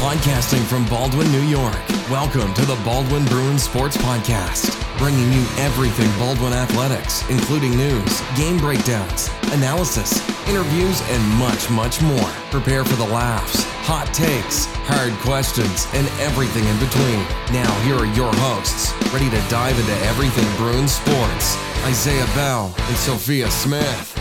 Podcasting from Baldwin, New York. Welcome to the Baldwin Bruins Sports Podcast, bringing you everything Baldwin athletics, including news, game breakdowns, analysis, interviews, and much, much more. Prepare for the laughs, hot takes, hard questions, and everything in between. Now, here are your hosts, ready to dive into everything Bruins sports Isaiah Bell and Sophia Smith.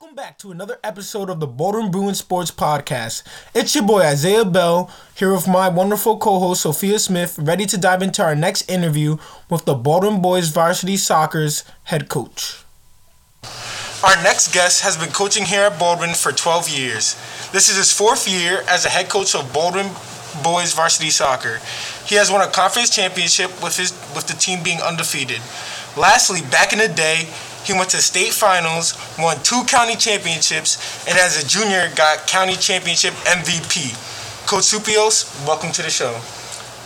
Welcome back to another episode of the Baldwin Bruins Sports Podcast. It's your boy Isaiah Bell here with my wonderful co-host Sophia Smith, ready to dive into our next interview with the Baldwin Boys Varsity Soccer's head coach. Our next guest has been coaching here at Baldwin for 12 years. This is his fourth year as a head coach of Baldwin Boys Varsity Soccer. He has won a conference championship with his with the team being undefeated. Lastly, back in the day, he went to state finals, won two county championships, and as a junior got county championship MVP. Coach Supios, welcome to the show.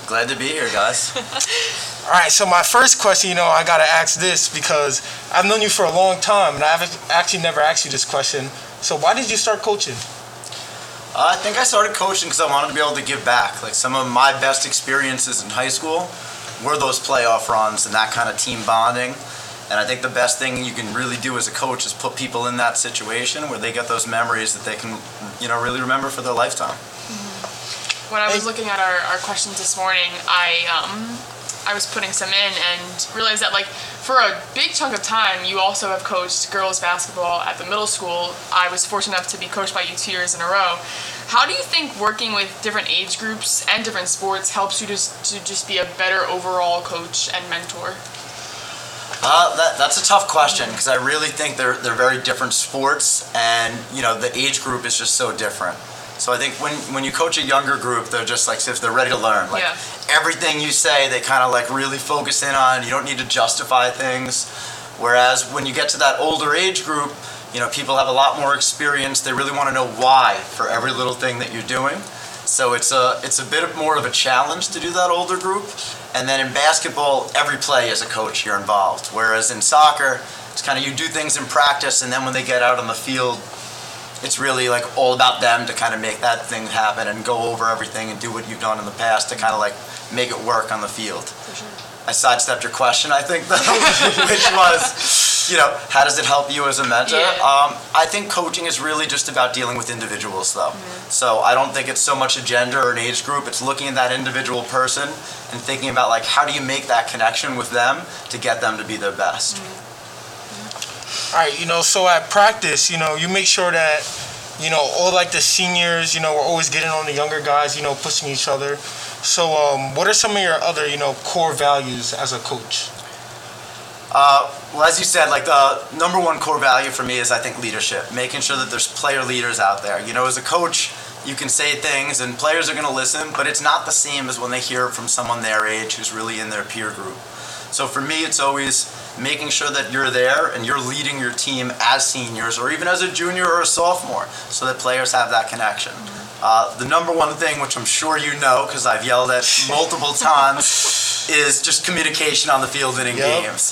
Glad to be here, guys. All right, so my first question, you know, I gotta ask this because I've known you for a long time, and I've actually never asked you this question. So why did you start coaching? Uh, I think I started coaching because I wanted to be able to give back. Like some of my best experiences in high school were those playoff runs and that kind of team bonding. And I think the best thing you can really do as a coach is put people in that situation where they get those memories that they can, you know, really remember for their lifetime. When I was looking at our, our questions this morning, I um, I was putting some in and realized that like for a big chunk of time, you also have coached girls basketball at the middle school. I was fortunate enough to be coached by you two years in a row. How do you think working with different age groups and different sports helps you just to just be a better overall coach and mentor? Uh, that, that's a tough question because I really think they're, they're very different sports and, you know, the age group is just so different. So I think when, when you coach a younger group, they're just like, if they're ready to learn. Like Yeah. everything you say, they kind of like really focus in on. You don't need to justify things. Whereas when you get to that older age group, you know, people have a lot more experience. They really want to know why for every little thing that you're doing. So it's a it's a bit more of a challenge to do that older group. And then in basketball, every play as a coach you're involved. Whereas in soccer, it's kind of you do things in practice, and then when they get out on the field, it's really like all about them to kind of make that thing happen and go over everything and do what you've done in the past to kind of like make it work on the field. I sidestepped your question, I think, though, which was, you know, how does it help you as a mentor? Yeah. Um, I think coaching is really just about dealing with individuals, though. So I don't think it's so much a gender or an age group. It's looking at that individual person and thinking about like how do you make that connection with them to get them to be their best. All right, you know, so at practice, you know, you make sure that, you know, all like the seniors, you know, we're always getting on the younger guys, you know, pushing each other. So, um, what are some of your other, you know, core values as a coach? Uh, well, as you said, like the number one core value for me is I think leadership, making sure that there's player leaders out there. You know, as a coach, you can say things and players are going to listen, but it's not the same as when they hear from someone their age who's really in their peer group. So for me, it's always making sure that you're there and you're leading your team as seniors or even as a junior or a sophomore so that players have that connection. Uh, the number one thing, which I'm sure you know because I've yelled at multiple times, is just communication on the field and in Yep. games.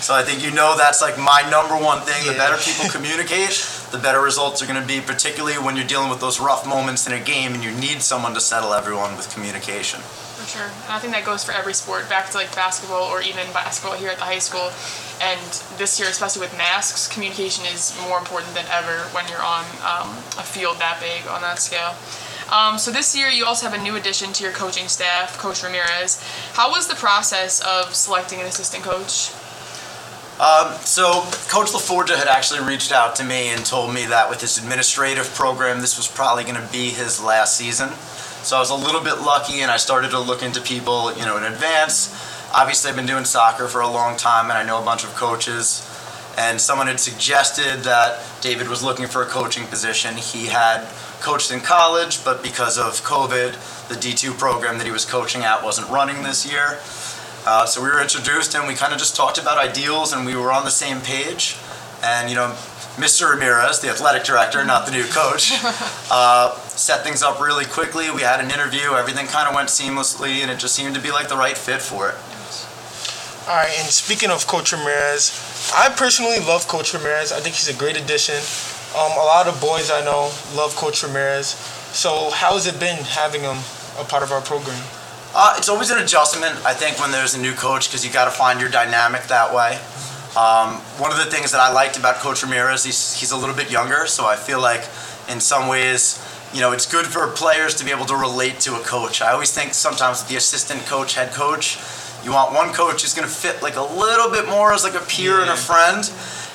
So I think you know that's like my number one thing. The better people communicate, the better results are going to be, particularly when you're dealing with those rough moments in a game and you need someone to settle everyone with communication. For sure. And I think that goes for every sport, back to like basketball or even basketball here at the high school. And this year, especially with masks, communication is more important than ever when you're on um, a field that big on that scale. Um, so this year, you also have a new addition to your coaching staff, Coach Ramirez. How was the process of selecting an assistant coach? So Coach LaForgia had actually reached out to me and told me that with his administrative program, this was probably going to be his last season. So I was a little bit lucky, and I started to look into people, you know, in advance. Obviously, I've been doing soccer for a long time, and I know a bunch of coaches. And someone had suggested that David was looking for a coaching position. He had coached in college, but because of COVID, the D2 program that he was coaching at wasn't running this year. Uh, so we were introduced and we kind of just talked about ideals and we were on the same page. And, you know, Mr. Ramirez, the athletic director, not the new coach, uh, set things up really quickly. We had an interview, everything kind of went seamlessly, and it just seemed to be like the right fit for it. All right, and speaking of Coach Ramirez, I personally love Coach Ramirez. I think he's a great addition. Um, a lot of boys I know love Coach Ramirez. So how has it been having him a part of our program? Uh, it's always an adjustment, I think, when there's a new coach because you got to find your dynamic that way. Um, one of the things that I liked about Coach Ramirez, he's, he's a little bit younger, so I feel like in some ways, you know, it's good for players to be able to relate to a coach. I always think sometimes the assistant coach, head coach, you want one coach who's going to fit like a little bit more as like a peer yeah. and a friend,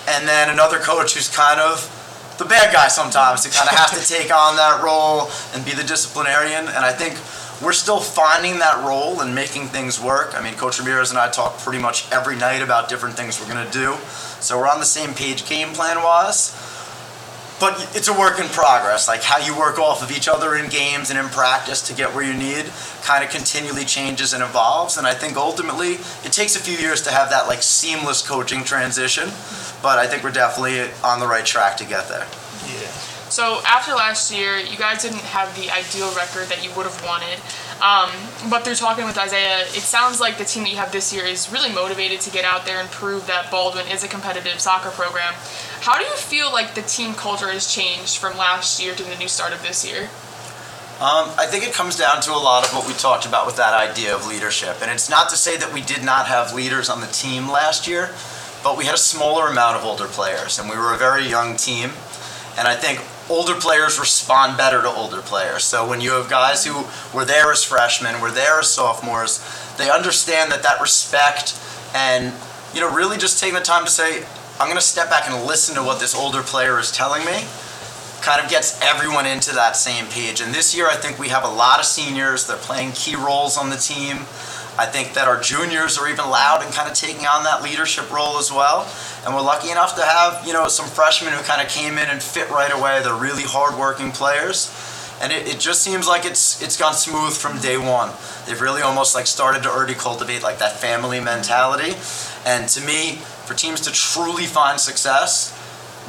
and then another coach who's kind of the bad guy sometimes to kind of have to take on that role and be the disciplinarian. And I think we're still finding that role and making things work. I mean, Coach Ramirez and I talk pretty much every night about different things we're going to do. So we're on the same page game plan wise. But it's a work in progress. Like how you work off of each other in games and in practice to get where you need kind of continually changes and evolves. And I think ultimately it takes a few years to have that like seamless coaching transition. But I think we're definitely on the right track to get there. Yeah. So after last year, you guys didn't have the ideal record that you would have wanted. Um, but through talking with Isaiah, it sounds like the team that you have this year is really motivated to get out there and prove that Baldwin is a competitive soccer program. How do you feel like the team culture has changed from last year to the new start of this year? Um, I think it comes down to a lot of what we talked about with that idea of leadership. And it's not to say that we did not have leaders on the team last year, but we had a smaller amount of older players, and we were a very young team. And I think older players respond better to older players. So when you have guys who were there as freshmen, were there as sophomores, they understand that that respect and you know really just taking the time to say, I'm going to step back and listen to what this older player is telling me. Kind of gets everyone into that same page. And this year, I think we have a lot of seniors. They're playing key roles on the team. I think that our juniors are even loud and kind of taking on that leadership role as well. And we're lucky enough to have, you know, some freshmen who kind of came in and fit right away. They're really hardworking players. And it, it just seems like it's it's gone smooth from day one. They've really almost like started to already cultivate like that family mentality. And to me, for teams to truly find success,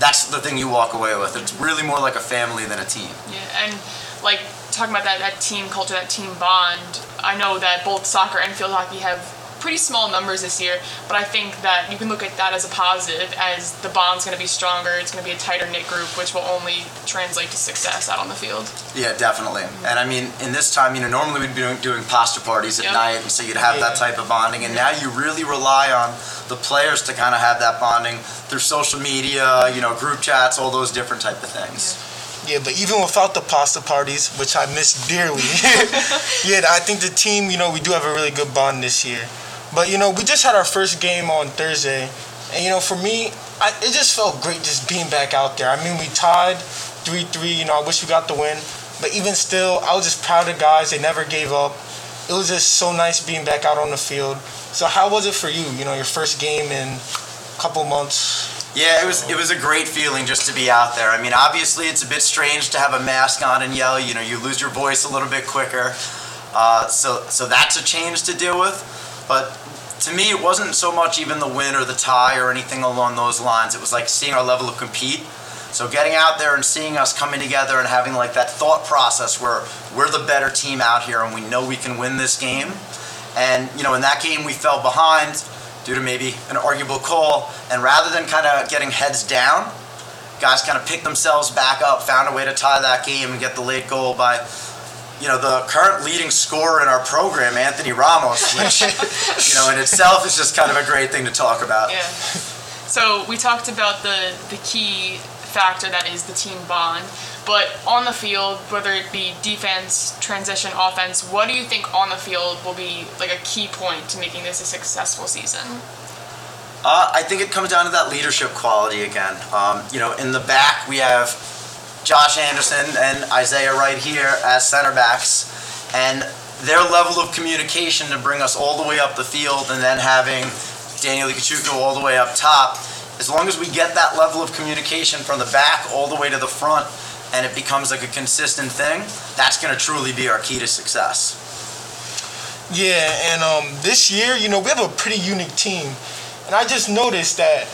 that's the thing you walk away with. It's really more like a family than a team. Yeah, and like talking about that, that team culture, that team bond, I know that both soccer and field hockey have pretty small numbers this year, but I think that you can look at that as a positive, as the bond's going to be stronger. It's going to be a tighter knit group, which will only translate to success out on the field. Yeah, definitely. And I mean, in this time, you know, normally we'd be doing, doing pasta parties at yep. night, and so you'd have yeah. that type of bonding. And now you really rely on the players to kind of have that bonding through social media, you know, group chats, all those different type of things. Yeah. Yeah, but even without the pasta parties, which I miss dearly, yeah, I think the team, you know, we do have a really good bond this year. But you know, we just had our first game on Thursday, and you know, for me, I, it just felt great just being back out there. I mean, we tied three three. You know, I wish we got the win, but even still, I was just proud of guys. They never gave up. It was just so nice being back out on the field. So how was it for you? You know, your first game in a couple months. Yeah, it was it was a great feeling just to be out there. I mean, obviously it's a bit strange to have a mask on and yell. You know, you lose your voice a little bit quicker. Uh, so so that's a change to deal with. But to me, it wasn't so much even the win or the tie or anything along those lines. It was like seeing our level of compete. So getting out there and seeing us coming together and having like that thought process where we're the better team out here and we know we can win this game. And you know, in that game we fell behind due to maybe an arguable call, and rather than kind of getting heads down, guys kind of picked themselves back up, found a way to tie that game and get the late goal by you know, the current leading scorer in our program, Anthony Ramos, which, you know, in itself is just kind of a great thing to talk about. Yeah. So we talked about the, the key factor that is the team bond. But on the field, whether it be defense, transition, offense, what do you think on the field will be like a key point to making this a successful season? Uh, I think it comes down to that leadership quality again. Um, you know, in the back we have Josh Anderson and Isaiah right here as center backs, and their level of communication to bring us all the way up the field, and then having Daniel Ikachuko all the way up top. As long as we get that level of communication from the back all the way to the front, and it becomes like a consistent thing, that's going to truly be our key to success. Yeah, and um, this year, you know, we have a pretty unique team, and I just noticed that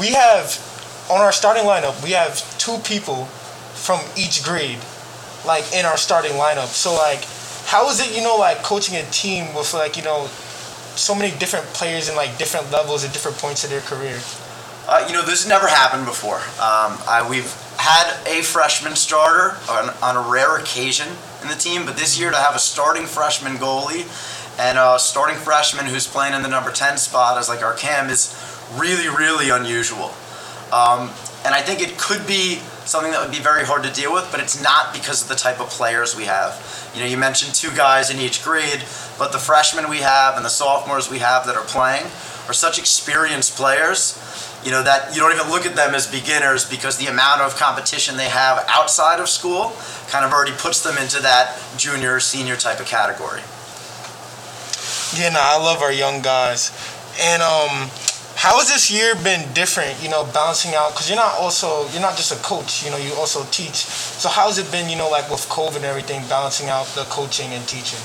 we have on our starting lineup, we have two people from each grade, like in our starting lineup. So like, how is it you know like coaching a team with like you know so many different players in like different levels at different points of their career? Uh, you know, this has never happened before. Um, I, we've had a freshman starter on, on a rare occasion in the team, but this year to have a starting freshman goalie and a starting freshman who's playing in the number 10 spot as like our cam is really, really unusual. Um, and I think it could be something that would be very hard to deal with, but it's not because of the type of players we have. You know, you mentioned two guys in each grade, but the freshmen we have and the sophomores we have that are playing are such experienced players, you know, that you don't even look at them as beginners because the amount of competition they have outside of school kind of already puts them into that junior senior type of category. Yeah, no, I love our young guys. And um, how has this year been different? You know, balancing out because you're not also you're not just a coach. You know, you also teach. So how's it been? You know, like with COVID and everything, balancing out the coaching and teaching.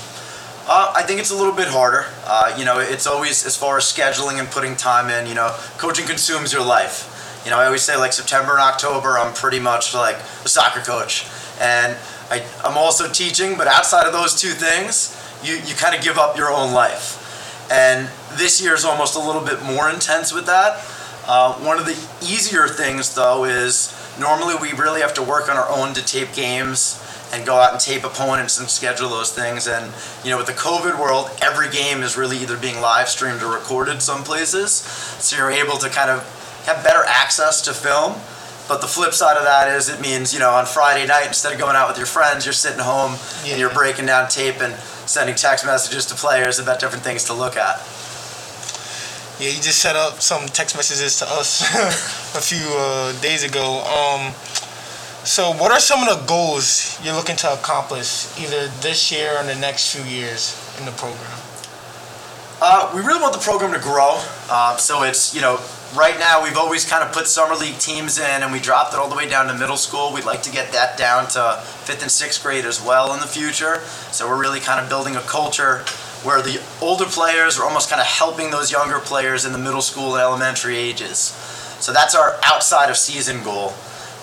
Uh, I think it's a little bit harder. Uh, you know, it's always as far as scheduling and putting time in. You know, coaching consumes your life. You know, I always say like September and October, I'm pretty much like a soccer coach, and I, I'm also teaching. But outside of those two things, you you kind of give up your own life. And this year is almost a little bit more intense with that. Uh, one of the easier things, though, is normally we really have to work on our own to tape games and go out and tape opponents and schedule those things. And, you know, with the COVID world, every game is really either being live streamed or recorded some places. So you're able to kind of have better access to film. But the flip side of that is it means, you know, on Friday night, instead of going out with your friends, you're sitting home yeah. and you're breaking down tape and sending text messages to players about different things to look at. Yeah, you just set up some text messages to us a few uh, days ago. Um, so, what are some of the goals you're looking to accomplish either this year or in the next few years in the program? Uh, we really want the program to grow. Uh, so it's you know right now we've always kind of put summer league teams in and we dropped it all the way down to middle school we'd like to get that down to fifth and sixth grade as well in the future so we're really kind of building a culture where the older players are almost kind of helping those younger players in the middle school and elementary ages so that's our outside of season goal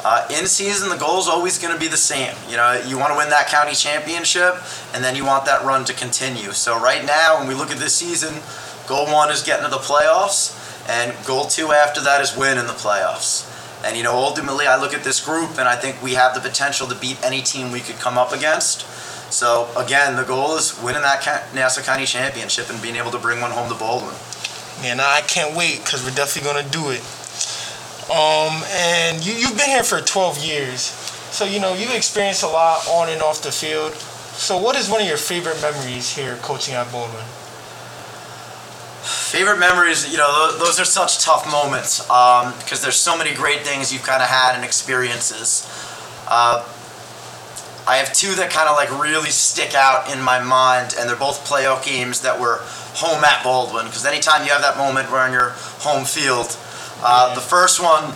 uh, in season the goal is always going to be the same you know you want to win that county championship and then you want that run to continue so right now when we look at this season goal one is getting to the playoffs and goal two after that is win in the playoffs. And you know, ultimately, I look at this group and I think we have the potential to beat any team we could come up against. So again, the goal is winning that Nassau County Championship and being able to bring one home to Baldwin. Now I can't wait because we're definitely gonna do it. Um, and you you've been here for 12 years, so you know you've experienced a lot on and off the field. So, what is one of your favorite memories here coaching at Baldwin? Favorite memories, you know, those are such tough moments because um, there's so many great things you've kind of had and experiences. Uh, I have two that kind of like really stick out in my mind, and they're both playoff games that were home at Baldwin. Because anytime you have that moment where on your home field, uh, the first one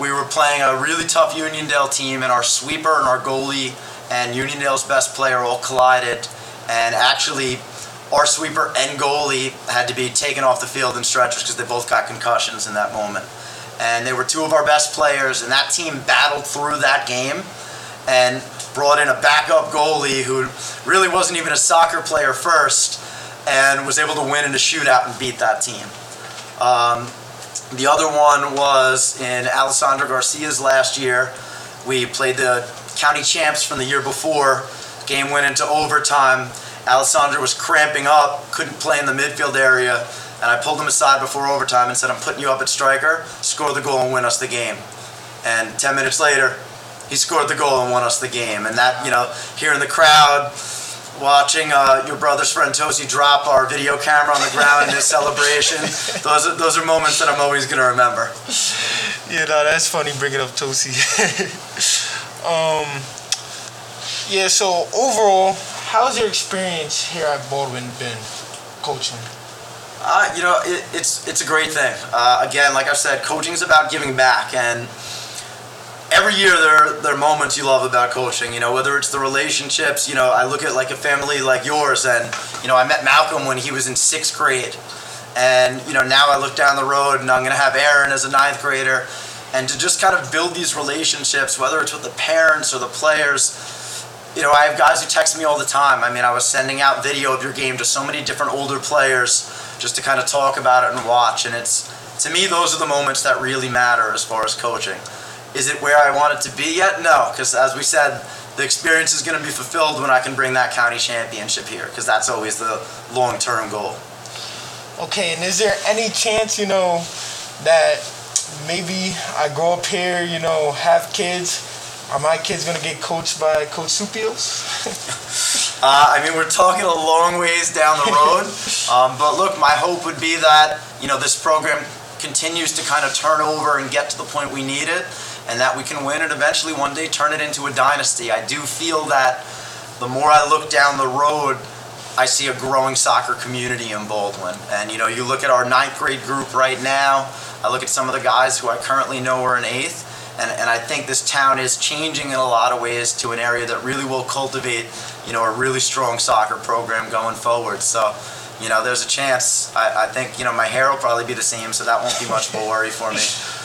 we were playing a really tough Uniondale team, and our sweeper and our goalie and Uniondale's best player all collided, and actually our sweeper and goalie had to be taken off the field in stretchers because they both got concussions in that moment. And they were two of our best players, and that team battled through that game and brought in a backup goalie who really wasn't even a soccer player first and was able to win in a shootout and beat that team. Um, the other one was in Alessandro Garcia's last year. We played the county champs from the year before. Game went into overtime Alessandro was cramping up, couldn't play in the midfield area, and I pulled him aside before overtime and said, I'm putting you up at striker, score the goal and win us the game. And 10 minutes later, he scored the goal and won us the game. And that, you know, here in the crowd, watching uh, your brother's friend Tosi drop our video camera on the ground in his celebration, those are, those are moments that I'm always going to remember. Yeah, no, that's funny bringing up Tosi. um, yeah, so overall, how's your experience here at Baldwin been coaching? Uh, you know, it, it's it's a great thing. Uh, again, like I said, coaching is about giving back, and every year there are, there are moments you love about coaching. You know, whether it's the relationships. You know, I look at like a family like yours, and you know, I met Malcolm when he was in sixth grade, and you know, now I look down the road, and I'm gonna have Aaron as a ninth grader, and to just kind of build these relationships, whether it's with the parents or the players you know, I have guys who text me all the time. I mean, I was sending out video of your game to so many different older players just to kind of talk about it and watch. And it's, to me, those are the moments that really matter as far as coaching. Is it where I want it to be yet? No, because as we said, the experience is going to be fulfilled when I can bring that county championship here, because that's always the long-term goal. Okay, and is there any chance, you know, that maybe I grow up here, you know, have kids? Are my kids gonna get coached by Coach Supios? uh, I mean, we're talking a long ways down the road, um, but look, my hope would be that you know this program continues to kind of turn over and get to the point we need it, and that we can win and eventually one day turn it into a dynasty. I do feel that the more I look down the road, I see a growing soccer community in Baldwin. And you know, you look at our ninth grade group right now. I look at some of the guys who I currently know are in eighth, and, and I think this town is changing in a lot of ways to an area that really will cultivate, you know, a really strong soccer program going forward. So, you know, there's a chance. I, I think, you know, my hair will probably be the same, so that won't be much of a worry for me.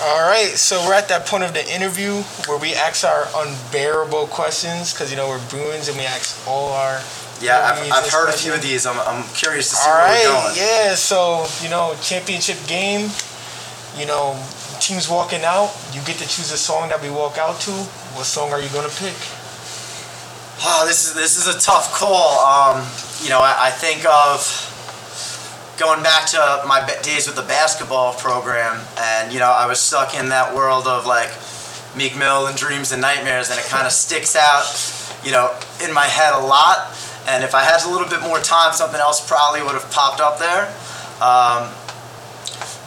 All right, so we're at that point of the interview where we ask our unbearable questions because you know we're Bruins and we ask all our. Yeah, I've, I've heard a few of these. I'm, I'm curious to see all where right, we're going. yeah. So you know, championship game. You know, teams walking out. You get to choose a song that we walk out to. What song are you gonna pick? Oh, this is this is a tough call. Um, you know, I, I think of going back to my days with the basketball program, and you know, I was stuck in that world of like Meek Mill and Dreams and Nightmares, and it kind of sticks out, you know, in my head a lot. And if I had a little bit more time, something else probably would have popped up there. Um,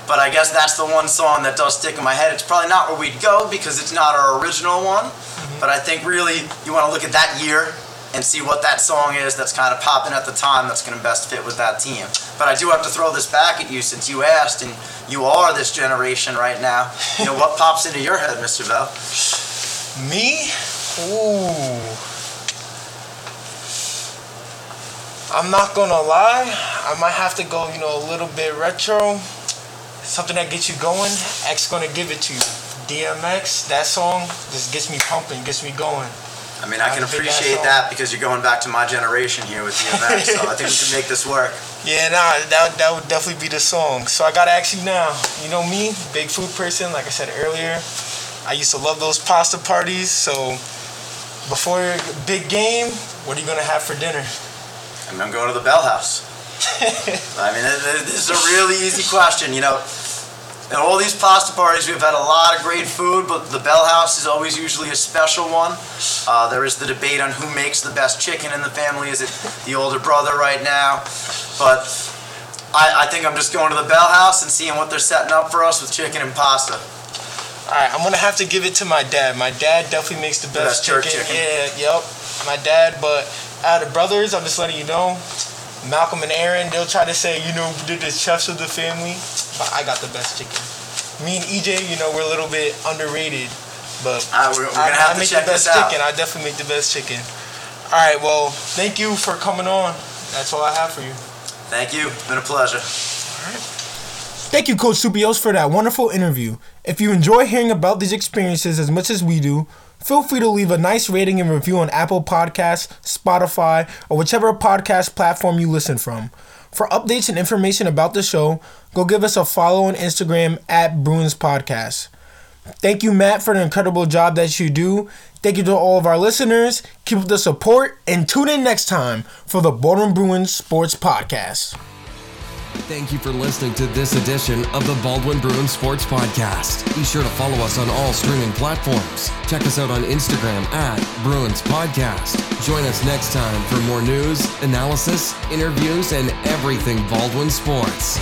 but I guess that's the one song that does stick in my head. It's probably not where we'd go because it's not our original one. But I think really you want to look at that year and see what that song is that's kind of popping at the time that's going to best fit with that team. But I do have to throw this back at you since you asked and you are this generation right now. You know, what pops into your head, Mr. Bell? Me? Ooh. I'm not gonna lie. I might have to go, you know, a little bit retro. Something that gets you going. X gonna give it to you. DMX, that song just gets me pumping, gets me going. I mean, I can Not a big ass appreciate that because you're going back to my generation here with DMX, so I think we can make this work. Yeah, nah, that, that would definitely be the song. So I gotta ask you now. You know me, big food person, like I said earlier. I used to love those pasta parties. So before your big game, what are you gonna have for dinner? I mean, I'm going to the Bell House. I mean, th- th- this is a really easy question. You know, at all these pasta parties, we've had a lot of great food, but the Bell House is always usually a special one. Uh, there is the debate on who makes the best chicken in the family. Is it the older brother right now? But I, I think I'm just going to the Bell House and seeing what they're setting up for us with chicken and pasta. All right, I'm gonna have to give it to my dad. My dad definitely makes the best best chicken. chicken. Yeah, yep. My dad, but out of brothers, I'm just letting you know. Malcolm and Aaron, they'll try to say, you know, they're the chefs of the family, but I got the best chicken. Me and EJ, you know, we're a little bit underrated, but Uh, we're, we're I, I to make check the best chicken. I definitely make the best chicken. All right, well, thank you for coming on. That's all I have for you. Thank you. It's been a pleasure. All right. Thank you, Coach Supios, for that wonderful interview. If you enjoy hearing about these experiences as much as we do, feel free to leave a nice rating and review on Apple Podcasts, Spotify, or whichever podcast platform you listen from. For updates and information about the show, go give us a follow on Instagram at Bruins Podcast. Thank you, Matt, for the incredible job that you do. Thank you to all of our listeners. Keep up the support and tune in next time for the Baldwin Bruins Sports Podcast. Thank you for listening to this edition of the Baldwin Bruins Sports Podcast. Be sure to follow us on all streaming platforms. Check us out on Instagram at Bruins Podcast. Join us next time for more news, analysis, interviews, and everything Baldwin sports.